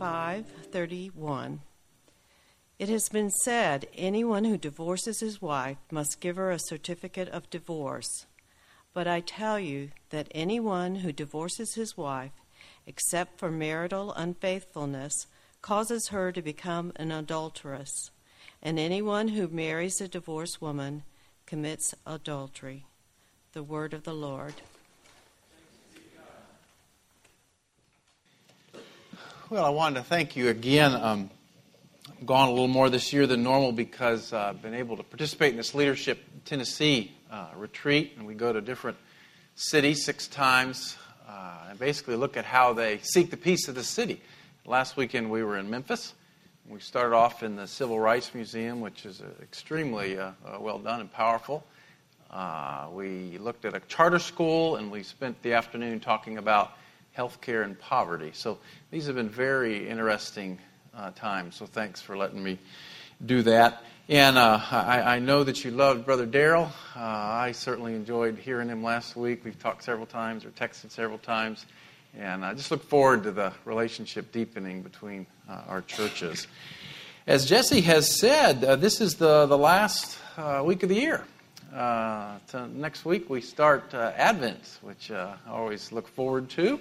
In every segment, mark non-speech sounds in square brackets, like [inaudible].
Matthew 5:31. It has been said anyone who divorces his wife must give her a certificate of divorce. But I tell you that anyone who divorces his wife except for marital unfaithfulness causes her to become an adulteress, and anyone who marries a divorced woman commits adultery. The word of the Lord. Well, I wanted to thank you again. Um, I've gone a little more this year than normal because uh, I've been able to participate in this Leadership Tennessee uh, retreat, and we go to different cities six times uh, and basically look at how they seek the peace of the city. Last weekend we were in Memphis. We started off in the Civil Rights Museum, which is uh, extremely uh, uh, well done and powerful. We looked at a charter school, and we spent the afternoon talking about healthcare and poverty. So these have been very interesting uh, times. So thanks for letting me do that. And uh, I, I, know that you loved Brother Daryl. Uh, I certainly enjoyed hearing him last week. We've talked several times or texted several times. And I just look forward to the relationship deepening between uh, our churches. As Jesse has said, uh, this is the, the last uh, week of the year. Uh, next week we start Advent, which I always look forward to.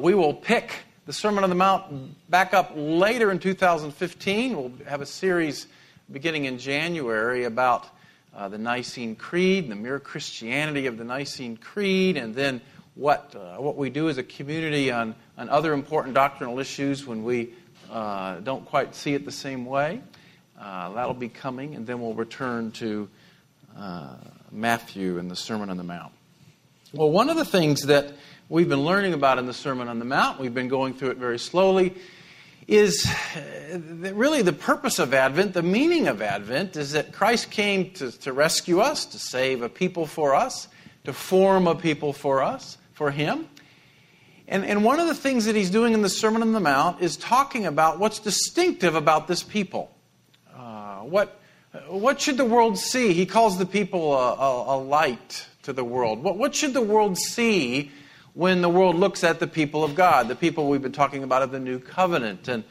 We will pick the Sermon on the Mount back up later in 2015. We'll have a series beginning in January about uh, the Nicene Creed, the mere Christianity of the Nicene Creed, and then what, uh, what we do as a community on, on other important doctrinal issues when we uh, don't quite see it the same way. Uh, that'll be coming, and then we'll return to uh, Matthew and the Sermon on the Mount. Well, one of the things that we've been learning about in the Sermon on the Mount, we've been going through it very slowly, is uh, really the purpose of Advent, the meaning of Advent, is that Christ came to, to rescue us, to save a people for us, to form a people for us, for Him. And, and one of the things that he's doing in the Sermon on the Mount is talking about what's distinctive about this people. Uh, what, what should the world see? He calls the people a, a, a light to the world. What, what should the world see when the world looks at the people of God, the people we've been talking about of the new covenant. And,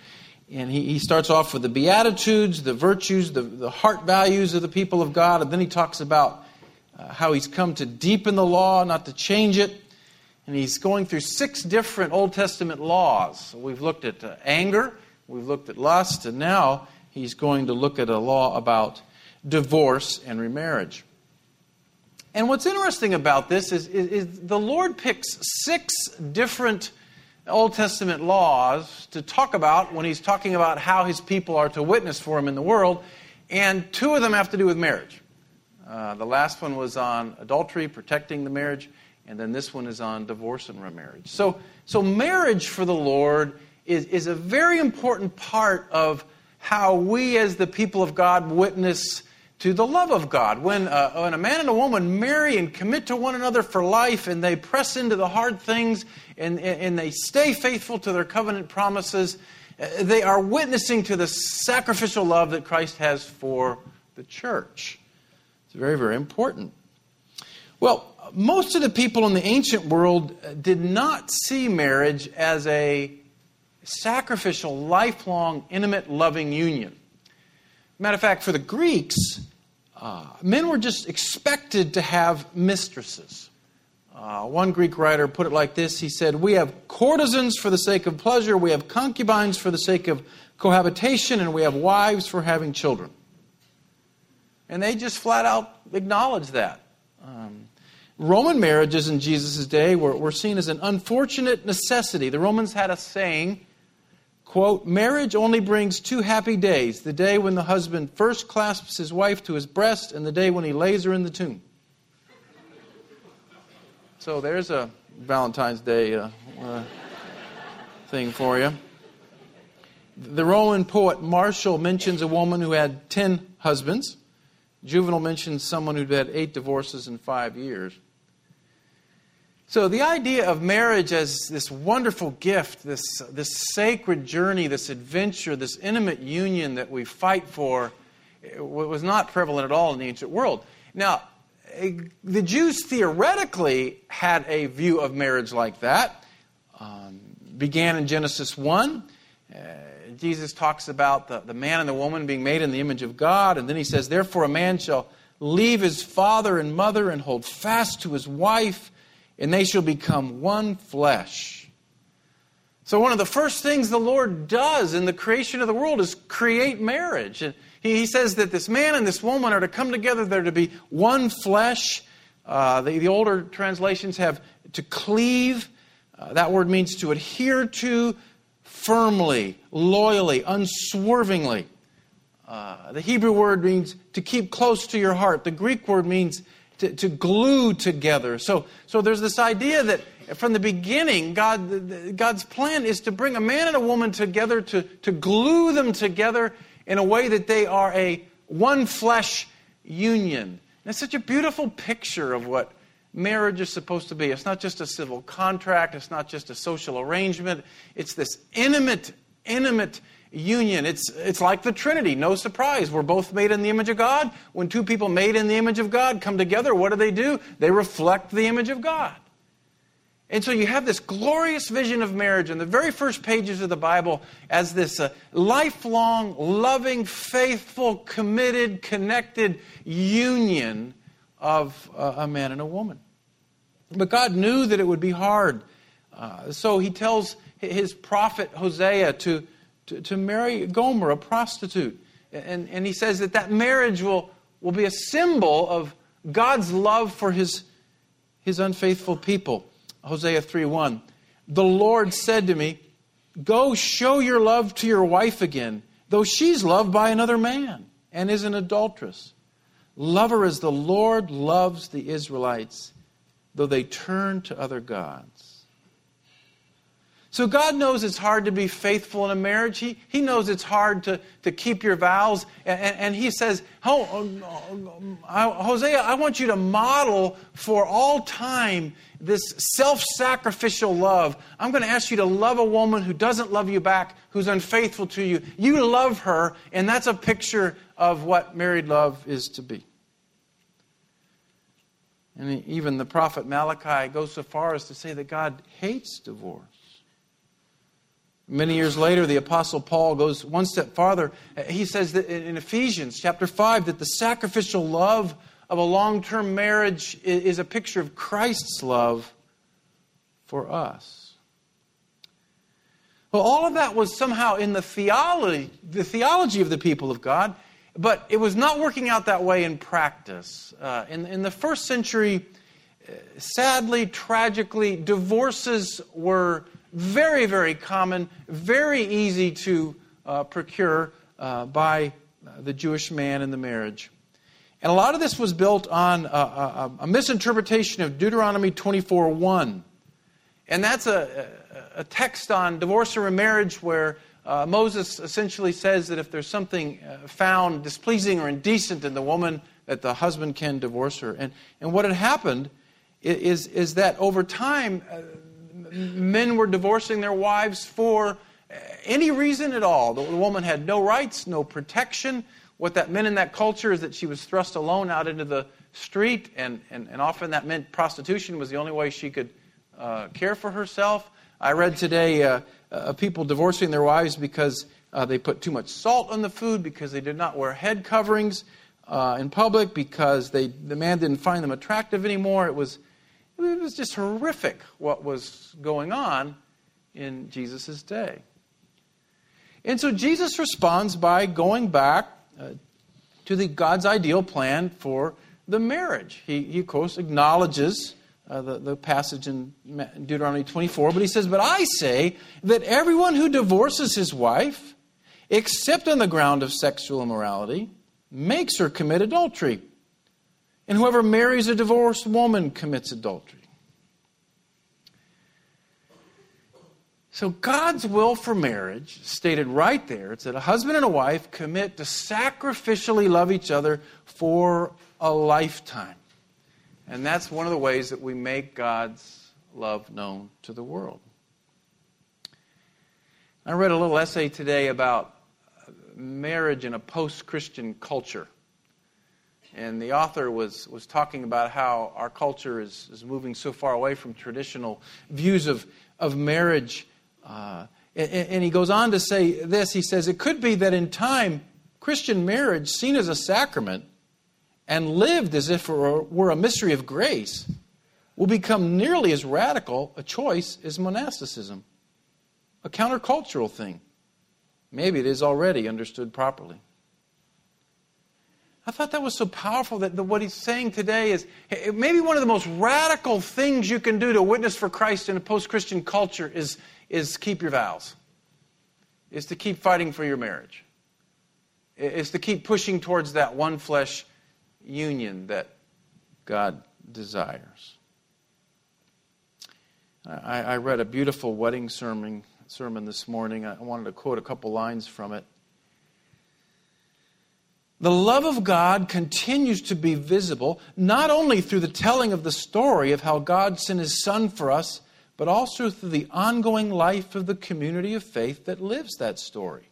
and he, he starts off with the Beatitudes, the virtues, the, the heart values of the people of God, and then he talks about uh, how he's come to deepen the law, not to change it. And he's going through six different Old Testament laws. We've looked at uh, anger, we've looked at lust, and now he's going to look at a law about divorce and remarriage. And what's interesting about this is, is, is, the Lord picks six different Old Testament laws to talk about when he's talking about how his people are to witness for him in the world, and two of them have to do with marriage. Uh, the last one was on adultery, protecting the marriage, and then this one is on divorce and remarriage. So, so marriage for the Lord is, is a very important part of how we as the people of God witness to the love of God. When, uh, when a man and a woman marry and commit to one another for life and they press into the hard things and, and they stay faithful to their covenant promises, uh, they are witnessing to the sacrificial love that Christ has for the church. It's very, very important. Well, most of the people in the ancient world uh, did not see marriage as a sacrificial, lifelong, intimate, loving union. Matter of fact, for the Greeks, uh, men were just expected to have mistresses. Uh, one Greek writer put it like this He said, We have courtesans for the sake of pleasure, we have concubines for the sake of cohabitation, and we have wives for having children. And they just flat out acknowledge that. Um, Roman marriages in Jesus' day were, were seen as an unfortunate necessity. The Romans had a saying Quote, marriage only brings two happy days the day when the husband first clasps his wife to his breast and the day when he lays her in the tomb. So there's a Valentine's Day uh, uh, thing for you. The Roman poet Martial mentions a woman who had 10 husbands. Juvenal mentions someone who'd had eight divorces in five years. So, the idea of marriage as this wonderful gift, this, this sacred journey, this adventure, this intimate union that we fight for, was not prevalent at all in the ancient world. Now, eh, the Jews theoretically had a view of marriage like that. Um, began in Genesis 1. Uh, Jesus talks about the, the man and the woman being made in the image of God, and then he says, Therefore, a man shall leave his father and mother and hold fast to his wife, and they shall become one flesh. So, one of the first things the Lord does in the creation of the world is create marriage. He says that this man and this woman are to come together, they're to be one flesh. Uh, the, the, older translations have to cleave. Uh, that word means to adhere to firmly, loyally, unswervingly. Uh, the Hebrew word means to keep close to your heart. The Greek word means to, to glue together. So, so there's this idea that from the beginning, God, God's plan is to bring a man and a woman together, to, to glue them together in a way that they are a one flesh union. And it's such a beautiful picture of what marriage is supposed to be. It's not just a civil contract, it's not just a social arrangement, it's this intimate, intimate union. It's, it's like the Trinity. No surprise. We're both made in the image of God. When two people made in the image of God come together, what do they do? They reflect the image of God. And so you have this glorious vision of marriage in the very first pages of the Bible as this uh, lifelong, loving, faithful, committed, connected union of uh, a man and a woman. But God knew that it would be hard. Uh, so he tells his prophet Hosea to, to, to, marry Gomer, a prostitute. And, and he says that that marriage will, will be a symbol of God's love for his, his unfaithful people. Hosea 3 1. The Lord said to me, Go show your love to your wife again, though she's loved by another man and is an adulteress. Love her as the Lord loves the Israelites, though they turn to other gods. So God knows it's hard to be faithful in a marriage. He, he knows it's hard to, to keep your vows. And, and He says, um, uh, um, uh, Hosea, I want you to model for all time this self sacrificial love. I'm going to ask you to love a woman who doesn't love you back, who's unfaithful to you. You love her, and that's a picture of what married love is to be. And even the prophet Malachi goes so far as to say that God hates divorce. Many years later, the Apostle Paul goes one step farther. He says that in Ephesians chapter 5 that the sacrificial love of a long term marriage is a picture of Christ's love for us. Well, all of that was somehow in the theology, the theology of the people of God, but it was not working out that way in practice. Uh, in, in the first century, uh, sadly, tragically, divorces were very, very common, very easy to uh, procure uh, by uh, the Jewish man in the marriage. And a lot of this was built on a, a, a misinterpretation of Deuteronomy 24 1. And that's a, a, text on divorce or remarriage where uh, Moses essentially says that if there's something uh, found displeasing or indecent in the woman, that the husband can divorce her. And, and what had happened is, is that over time, uh, men were divorcing their wives for any reason at all. The woman had no rights, no protection. What that meant in that culture is that she was thrust alone out into the street, and, and, and often that meant prostitution was the only way she could uh, care for herself. I read today uh, uh, people divorcing their wives because uh, they put too much salt on the food, because they did not wear head coverings uh, in public, because they, the man didn't find them attractive anymore. It was it was just horrific what was going on in Jesus' day. And so Jesus responds by going back uh, to the God's ideal plan for the marriage. He, he of course, acknowledges uh, the, the passage in Deuteronomy 24, but he says, But I say that everyone who divorces his wife, except on the ground of sexual immorality, makes her commit adultery. And whoever marries a divorced woman commits adultery. So, God's will for marriage, stated right there, it's that a husband and a wife commit to sacrificially love each other for a lifetime. And that's one of the ways that we make God's love known to the world. I read a little essay today about marriage in a post Christian culture. And the author was, was talking about how our culture is, is moving so far away from traditional views of, of marriage Uh, and, and he goes on to say this he says, It could be that in time, Christian marriage, seen as a sacrament and lived as if it were a mystery of grace, will become nearly as radical a choice as monasticism, a countercultural thing. Maybe it is already understood properly. I thought that was so powerful that the, what he's saying today is maybe one of the most radical things you can do to witness for Christ in a post Christian culture is, is keep your vows, is to keep fighting for your marriage, is to keep pushing towards that one flesh union that God desires. I, I read a beautiful wedding sermon, sermon this morning. I wanted to quote a couple lines from it. The love of God continues to be visible not only through the telling of the story of how God sent his Son for us, but also through the ongoing life of the community of faith that lives that story.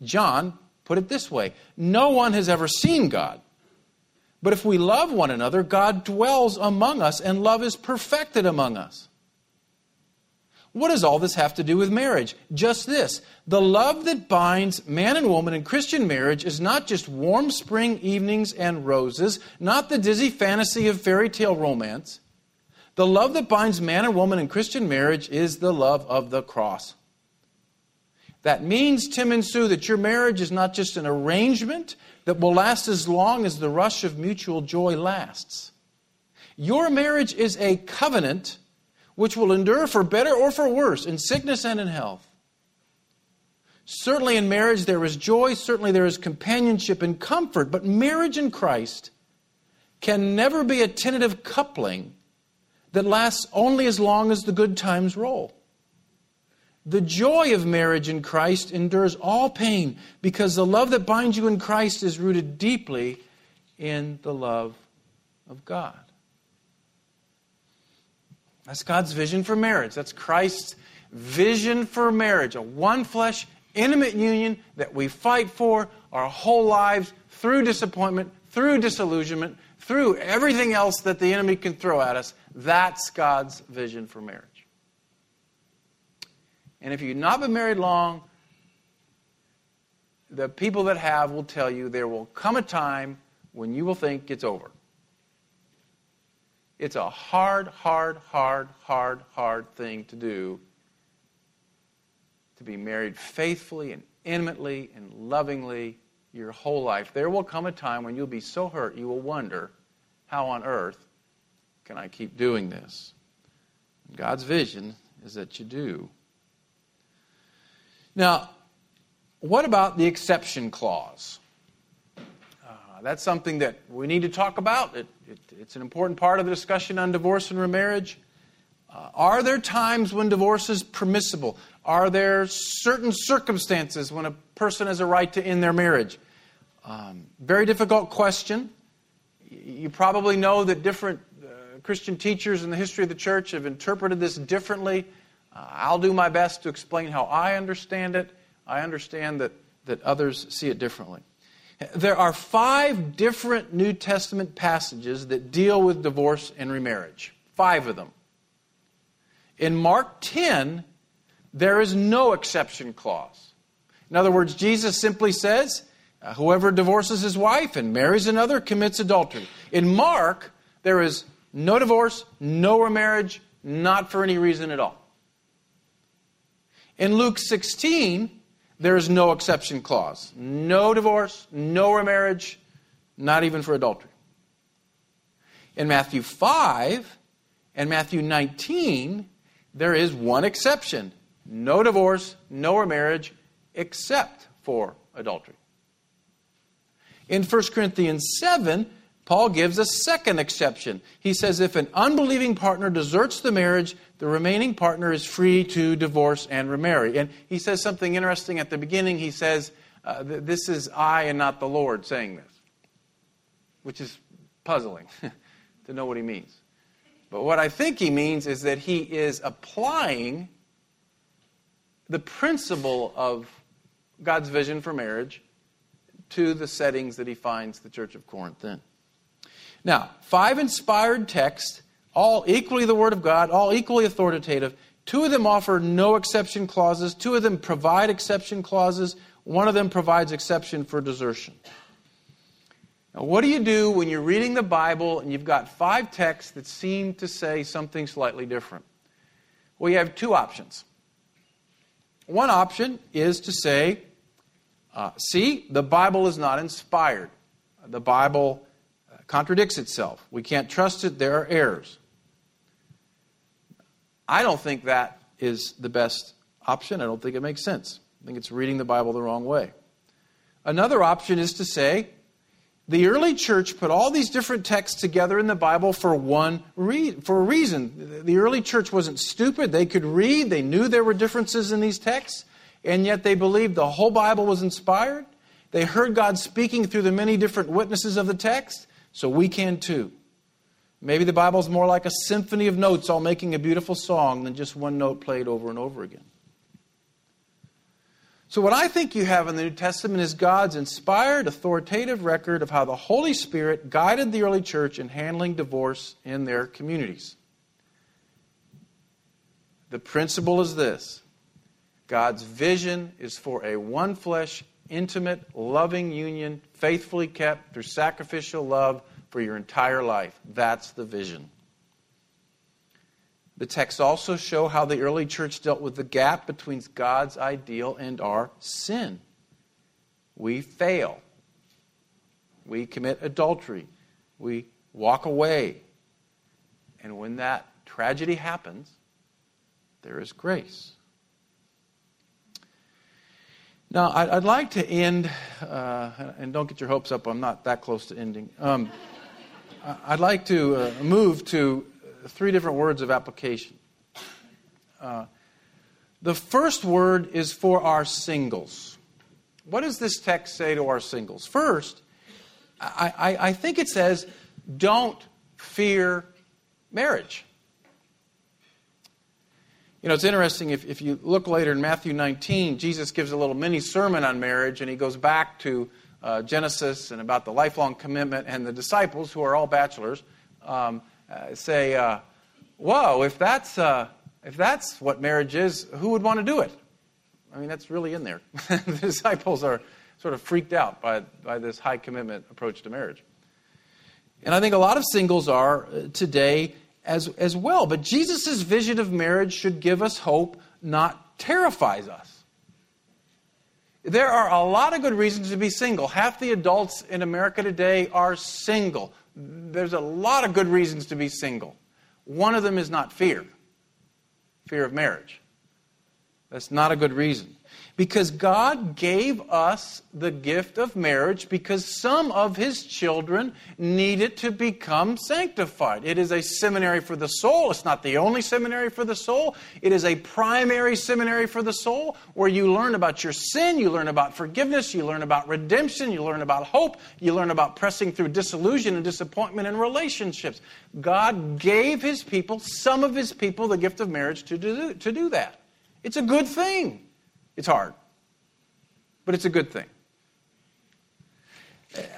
John put it this way No one has ever seen God. But if we love one another, God dwells among us, and love is perfected among us. What does all this have to do with marriage? Just this the love that binds man and woman in Christian marriage is not just warm spring evenings and roses, not the dizzy fantasy of fairy tale romance. The love that binds man and woman in Christian marriage is the love of the cross. That means, Tim and Sue, that your marriage is not just an arrangement that will last as long as the rush of mutual joy lasts. Your marriage is a covenant which will endure for better or for worse, in sickness and in health. Certainly in marriage there is joy, certainly there is companionship and comfort, but marriage in Christ can never be a tentative coupling that lasts only as long as the good times roll. The joy of marriage in Christ endures all pain because the love that binds you in Christ is rooted deeply in the love of God. That's God's vision for marriage. That's Christ's vision for marriage a one flesh, intimate union that we fight for our whole lives through disappointment, through disillusionment, through everything else that the enemy can throw at us. That's God's vision for marriage. And if you've not been married long, the people that have will tell you there will come a time when you will think it's over. It's a hard, hard, hard, hard, hard thing to do to be married faithfully and intimately and lovingly your whole life. There will come a time when you'll be so hurt you will wonder, how on earth can I keep doing this? God's vision is that you do. Now, what about the exception clause? Uh, that's something that we need to talk about. It, it, it's an important part of the discussion on divorce and remarriage. Uh, are there times when divorce is permissible? Are there certain circumstances when a person has a right to end their marriage? Um, very difficult question. You probably know that different uh, Christian teachers in the history of the church have interpreted this differently. Uh, I'll do my best to explain how I understand it. I understand that, that others see it differently. There are five different New Testament passages that deal with divorce and remarriage. Five of them. In Mark 10, there is no exception clause. In other words, Jesus simply says, uh, whoever divorces his wife and marries another commits adultery. In Mark, there is no divorce, no remarriage, not for any reason at all. In Luke 16, there is no exception clause. No divorce, no remarriage, not even for adultery. In Matthew 5 and Matthew 19, there is one exception no divorce, no remarriage, except for adultery. In 1 Corinthians 7, Paul gives a second exception. He says if an unbelieving partner deserts the marriage, the remaining partner is free to divorce and remarry. And he says something interesting at the beginning. He says, uh, This is I and not the Lord saying this, which is puzzling [laughs] to know what he means. But what I think he means is that he is applying the principle of God's vision for marriage to the settings that he finds the Church of Corinth in. Now, five inspired texts, all equally the Word of God, all equally authoritative, Two of them offer no exception clauses, two of them provide exception clauses, one of them provides exception for desertion. Now, what do you do when you're reading the Bible and you've got five texts that seem to say something slightly different? Well, you have two options. One option is to say, uh, see, the Bible is not inspired. The Bible contradicts itself. We can't trust it, there are errors. I don't think that is the best option. I don't think it makes sense. I think it's reading the Bible the wrong way. Another option is to say, the early church put all these different texts together in the Bible for one re- for a reason. The early church wasn't stupid. They could read, they knew there were differences in these texts, and yet they believed the whole Bible was inspired. They heard God speaking through the many different witnesses of the text, so we can too. Maybe the Bible is more like a symphony of notes all making a beautiful song than just one note played over and over again. So, what I think you have in the New Testament is God's inspired, authoritative record of how the Holy Spirit guided the early church in handling divorce in their communities. The principle is this God's vision is for a one flesh, intimate, loving union, faithfully kept through sacrificial love for your entire life. That's the vision. The texts also show how the early church dealt with the gap between God's ideal and our sin. We fail. We commit adultery. We walk away. And when that tragedy happens, there is grace. Now, I'd, like to end, uh, and don't get your hopes up, I'm not that close to ending. Um, I'd like to uh, move to three different words of application. Uh, the first word is for our singles. What does this text say to our singles? First, I, I, I think it says, don't fear marriage. You know, it's interesting if, if you look later in Matthew 19, Jesus gives a little mini sermon on marriage, and he goes back to uh, Genesis and about the lifelong commitment, and the disciples, who are all bachelors, um, uh, say, uh, "Whoa! If that's uh, if that's what marriage is, who would want to do it?" I mean, that's really in there. [laughs] the disciples are sort of freaked out by by this high commitment approach to marriage, and I think a lot of singles are uh, today as as well. But Jesus' vision of marriage should give us hope, not terrifies us. There are a lot of good reasons to be single. Half the adults in America today are single. There's a lot of good reasons to be single. One of them is not fear fear of marriage. That's not a good reason. Because God gave us the gift of marriage because some of His children needed to become sanctified. It is a seminary for the soul. It's not the only seminary for the soul. It is a primary seminary for the soul where you learn about your sin, you learn about forgiveness, you learn about redemption, you learn about hope, you learn about pressing through disillusion and disappointment in relationships. God gave His people, some of His people, the gift of marriage to do, to do that. It's a good thing. It's hard, but it's a good thing.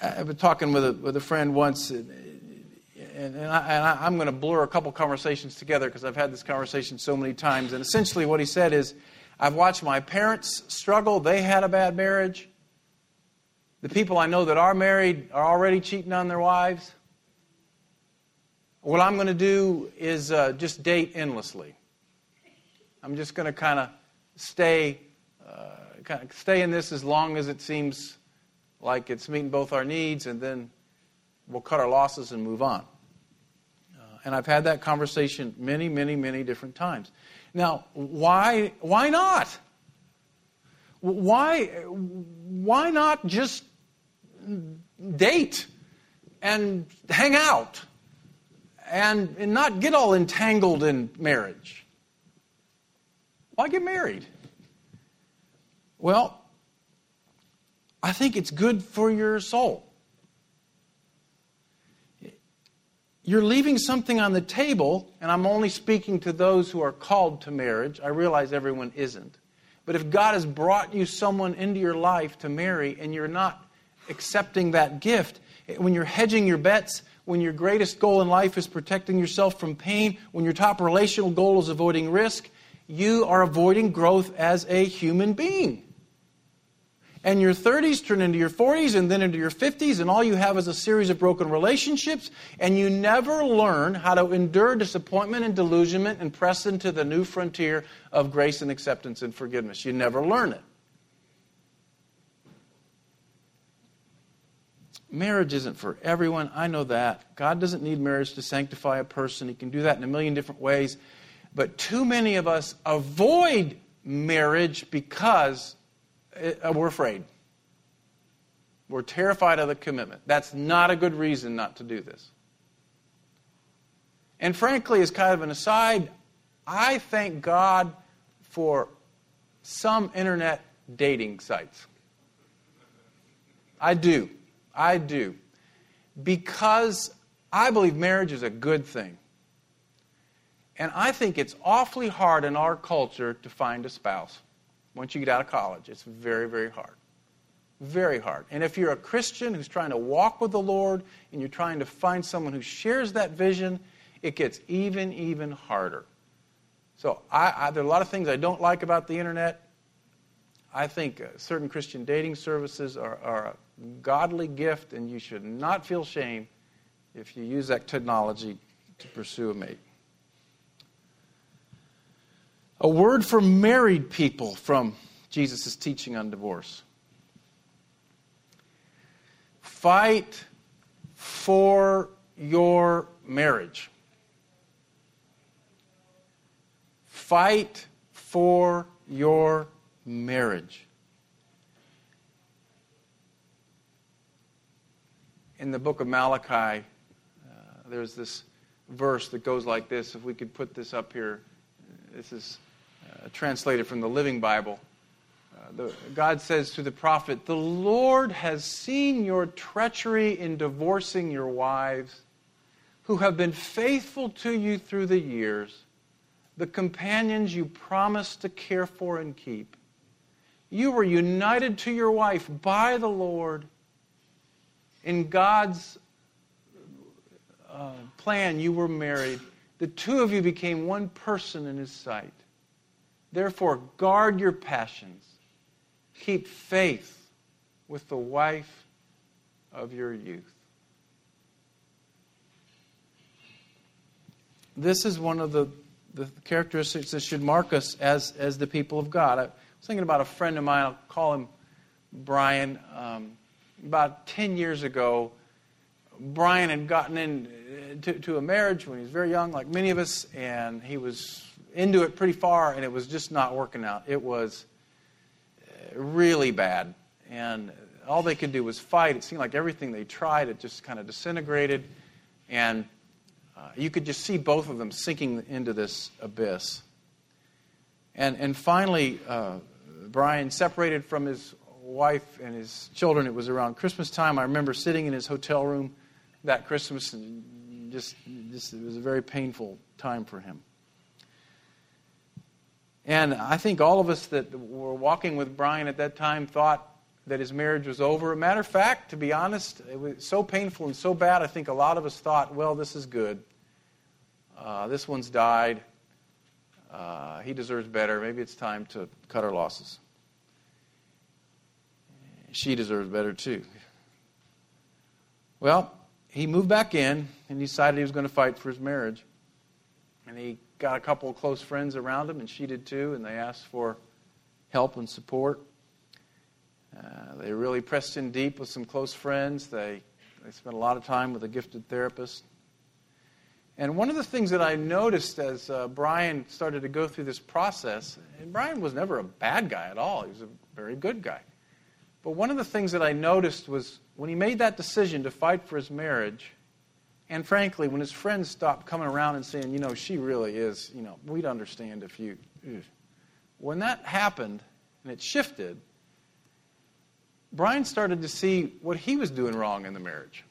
I've been talking with a, with a friend once, and, and, I, am going to blur a couple conversations together because I've had this conversation so many times. And essentially, what he said is, I've watched my parents struggle. They had a bad marriage. The people I know that are married are already cheating on their wives. What I'm going to do is uh, just date endlessly. I'm just going to kind of stay kind of stay in this as long as it seems like it's meeting both our needs, and then we'll cut our losses and move on. Uh, and I've had that conversation many, many, many different times. Now, why, why not? Why, why not just date and hang out and, and not get all entangled in marriage? Why get married? Well, I think it's good for your soul. You're leaving something on the table, and I'm only speaking to those who are called to marriage. I realize everyone isn't. But if God has brought you someone into your life to marry and you're not accepting that gift, when you're hedging your bets, when your greatest goal in life is protecting yourself from pain, when your top relational goal is avoiding risk, you are avoiding growth as a human being. And your 30s turn into your 40s and then into your 50s, and all you have is a series of broken relationships, and you never learn how to endure disappointment and delusionment and press into the new frontier of grace and acceptance and forgiveness. You never learn it. Marriage isn't for everyone. I know that. God doesn't need marriage to sanctify a person. He can do that in a million different ways. But too many of us avoid marriage because Uh, we're afraid. We're terrified of the commitment. That's not a good reason not to do this. And frankly, as kind of an aside, I thank God for some internet dating sites. I do. I do. Because I believe marriage is a good thing. And I think it's awfully hard in our culture to find a spouse once you get out of college. It's very, very hard. Very hard. And if you're a Christian who's trying to walk with the Lord and you're trying to find someone who shares that vision, it gets even, even harder. So I, I, there are a lot of things I don't like about the internet. I think uh, certain Christian dating services are, are a godly gift, and you should not feel shame if you use that technology to pursue a mate. A word for married people from Jesus' teaching on divorce. Fight for your marriage. Fight for your marriage. In the book of Malachi, uh, there's this verse that goes like this. If we could put this up here, this is translated from the Living Bible. Uh, the, God says to the prophet, The Lord has seen your treachery in divorcing your wives, who have been faithful to you through the years, the companions you promised to care for and keep. You were united to your wife by the Lord. In God's uh, plan, you were married. The two of you became one person in His sight. Therefore, guard your passions. Keep faith with the wife of your youth. This is one of the, the characteristics that should mark us as, as the people of God. I, was thinking about a friend of mine, I'll call him Brian. Um, about 10 years ago, Brian had gotten into uh, a marriage when he was very young, like many of us, and he was into it pretty far, and it was just not working out. It was uh, really bad. And all they could do was fight. It seemed like everything they tried, it just kind of disintegrated. And uh, you could just see both of them sinking into this abyss. And, and finally, uh, Brian separated from his wife and his children. It was around Christmas time. I remember sitting in his hotel room that Christmas, and just, just it was a very painful time for him. And I think all of us that were walking with Brian at that time thought that his marriage was over. A matter of fact, to be honest, it was so painful and so bad, I think a lot of us thought, well, this is good. Uh, this one's died. Uh, he deserves better. Maybe it's time to cut our losses. She deserves better too. Well, he moved back in and decided he was going to fight for his marriage. And he got a couple of close friends around him, and she did too, and they asked for help and support. Uh, they really pressed in deep with some close friends. They, they spent a lot of time with a gifted therapist. And one of the things that I noticed as uh, Brian started to go through this process, and Brian was never a bad guy at all, he was a very good guy. But one of the things that I noticed was when he made that decision to fight for his marriage, and frankly, when his friends stopped coming around and saying, you know, she really is, you know, we'd understand if you. When that happened and it shifted, Brian started to see what he was doing wrong in the marriage.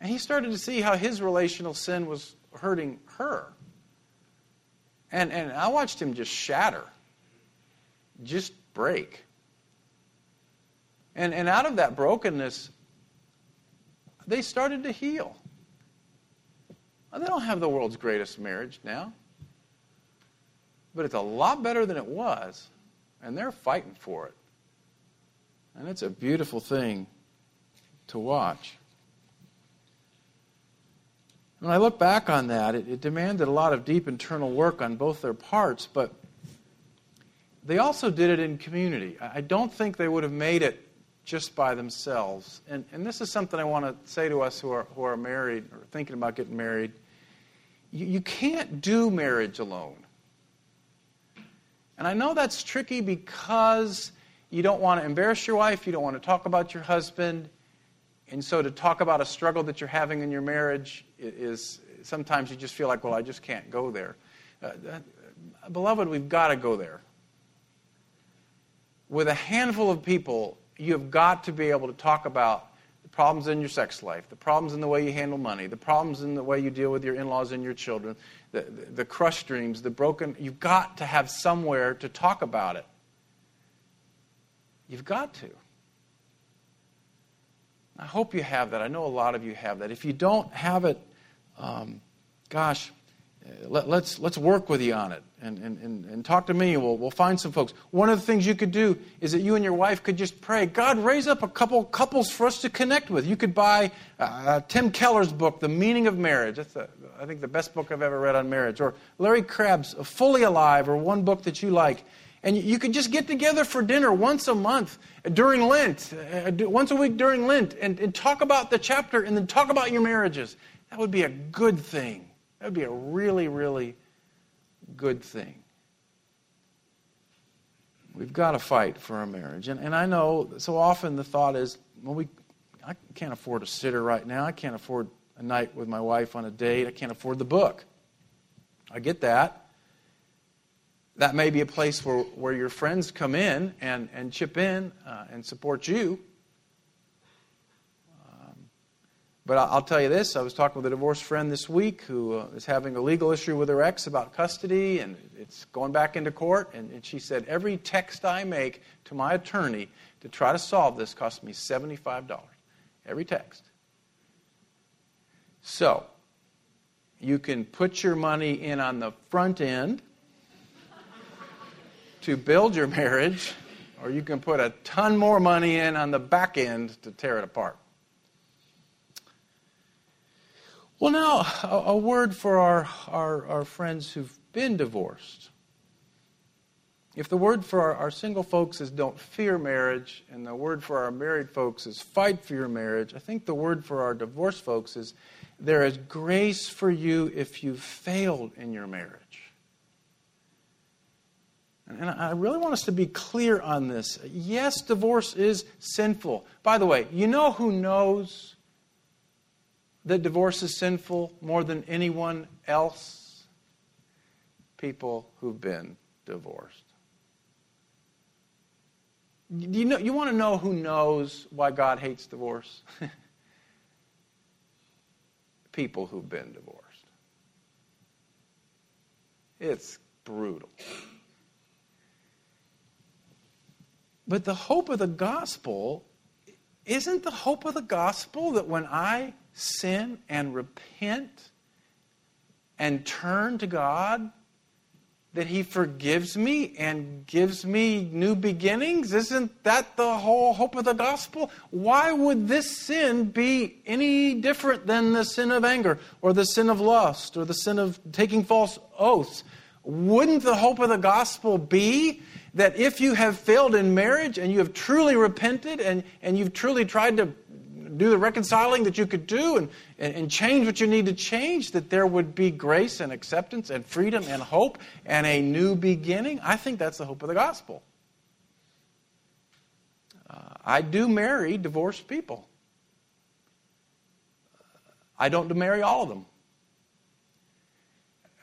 And he started to see how his relational sin was hurting her. And, and I watched him just shatter, just break. And, and out of that brokenness, they started to heal. They don't have the world's greatest marriage now. but it's a lot better than it was, and they're fighting for it. And it's a beautiful thing to watch. When I look back on that, it, it, demanded a lot of deep internal work on both their parts, but they also did it in community. I don't think they would have made it just by themselves. And, and this is something I want to say to us who are, who are married or thinking about getting married. You, you can't do marriage alone. And I know that's tricky because you don't want to embarrass your wife, you don't want to talk about your husband. And so to talk about a struggle that you're having in your marriage is sometimes you just feel like, well, I just can't go there. Uh, uh, beloved, we've got to go there. With a handful of people, you have got to be able to talk about the problems in your sex life, the problems in the way you handle money, the problems in the way you deal with your in laws and your children, the, the, the crushed dreams, the broken. You've got to have somewhere to talk about it. You've got to. I hope you have that. I know a lot of you have that. If you don't have it, um, gosh, let, us let's, let's work with you on it and, and, and, and talk to me. We'll, we'll find some folks. One of the things you could do is that you and your wife could just pray, God, raise up a couple couples for us to connect with. You could buy uh, Tim Keller's book, The Meaning of Marriage. That's, the, I think, the best book I've ever read on marriage. Or Larry Crabb's Fully Alive, or one book that you like. And you could just get together for dinner once a month during Lent, uh, once a week during Lent, and, and talk about the chapter and then talk about your marriages. That would be a good thing. That would be a really, really good thing. We've got to fight for our marriage. And, and I know so often the thought is, well, we, I can't afford a sitter right now. I can't afford a night with my wife on a date. I can't afford the book. I get that. That may be a place where, where your friends come in and, and chip in uh, and support you. But I'll tell you this I was talking with a divorced friend this week who uh, is having a legal issue with her ex about custody, and it's going back into court. And, and she said, Every text I make to my attorney to try to solve this costs me $75. Every text. So, you can put your money in on the front end to build your marriage, or you can put a ton more money in on the back end to tear it apart. Well, now, a, a word for our, our, our, friends who've been divorced. If the word for our, our, single folks is don't fear marriage, and the word for our married folks is fight for your marriage, I think the word for our divorced folks is there is grace for you if you've failed in your marriage. And I really want us to be clear on this. Yes, divorce is sinful. By the way, you know who knows that divorce is sinful more than anyone else? People who've been divorced. You, know, you want to know who knows why God hates divorce? [laughs] People who've been divorced. It's brutal. But the hope of the gospel isn't the hope of the gospel that when I sin and repent and turn to God, that He forgives me and gives me new beginnings? Isn't that the whole hope of the gospel? Why would this sin be any different than the sin of anger or the sin of lust or the sin of taking false oaths? Wouldn't the hope of the gospel be that if you have failed in marriage and you have truly repented and, and you've truly tried to do the reconciling that you could do and, and, and, change what you need to change, that there would be grace and acceptance and freedom and hope and a new beginning. I think that's the hope of the gospel. Uh, I do marry divorced people. I don't marry all of them.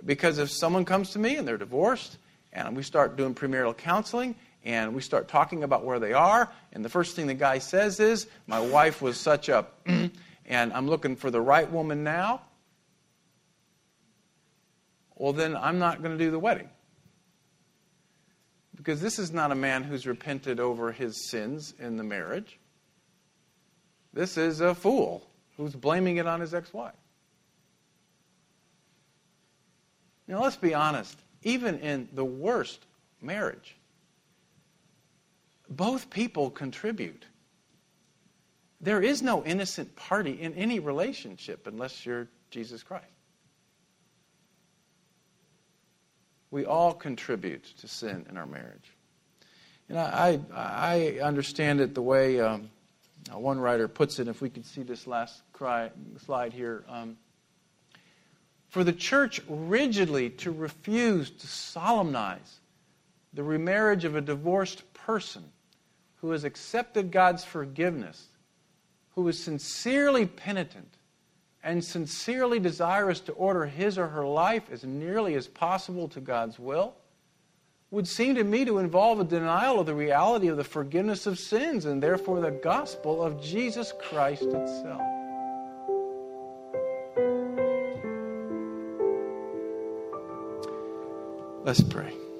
Because if someone comes to me and they're divorced, and we start doing premarital counseling, and we start talking about where they are. And the first thing the guy says is, My wife was such a, [clears throat] and I'm looking for the right woman now. Well, then I'm not going to do the wedding. Because this is not a man who's repented over his sins in the marriage. This is a fool who's blaming it on his ex wife. Now, let's be honest. even in the worst marriage, both people contribute. There is no innocent party in any relationship unless you're Jesus Christ. We all contribute to sin in our marriage. And I, I, I understand it the way um, one writer puts it, if we could see this last cry, slide here. Um, for the church rigidly to refuse to solemnize the remarriage of a divorced person who has accepted God's forgiveness, who is sincerely penitent, and sincerely desirous to order his or her life as nearly as possible to God's will, would seem to me to involve a denial of the reality of the forgiveness of sins and therefore the gospel of Jesus Christ itself. Let's pray.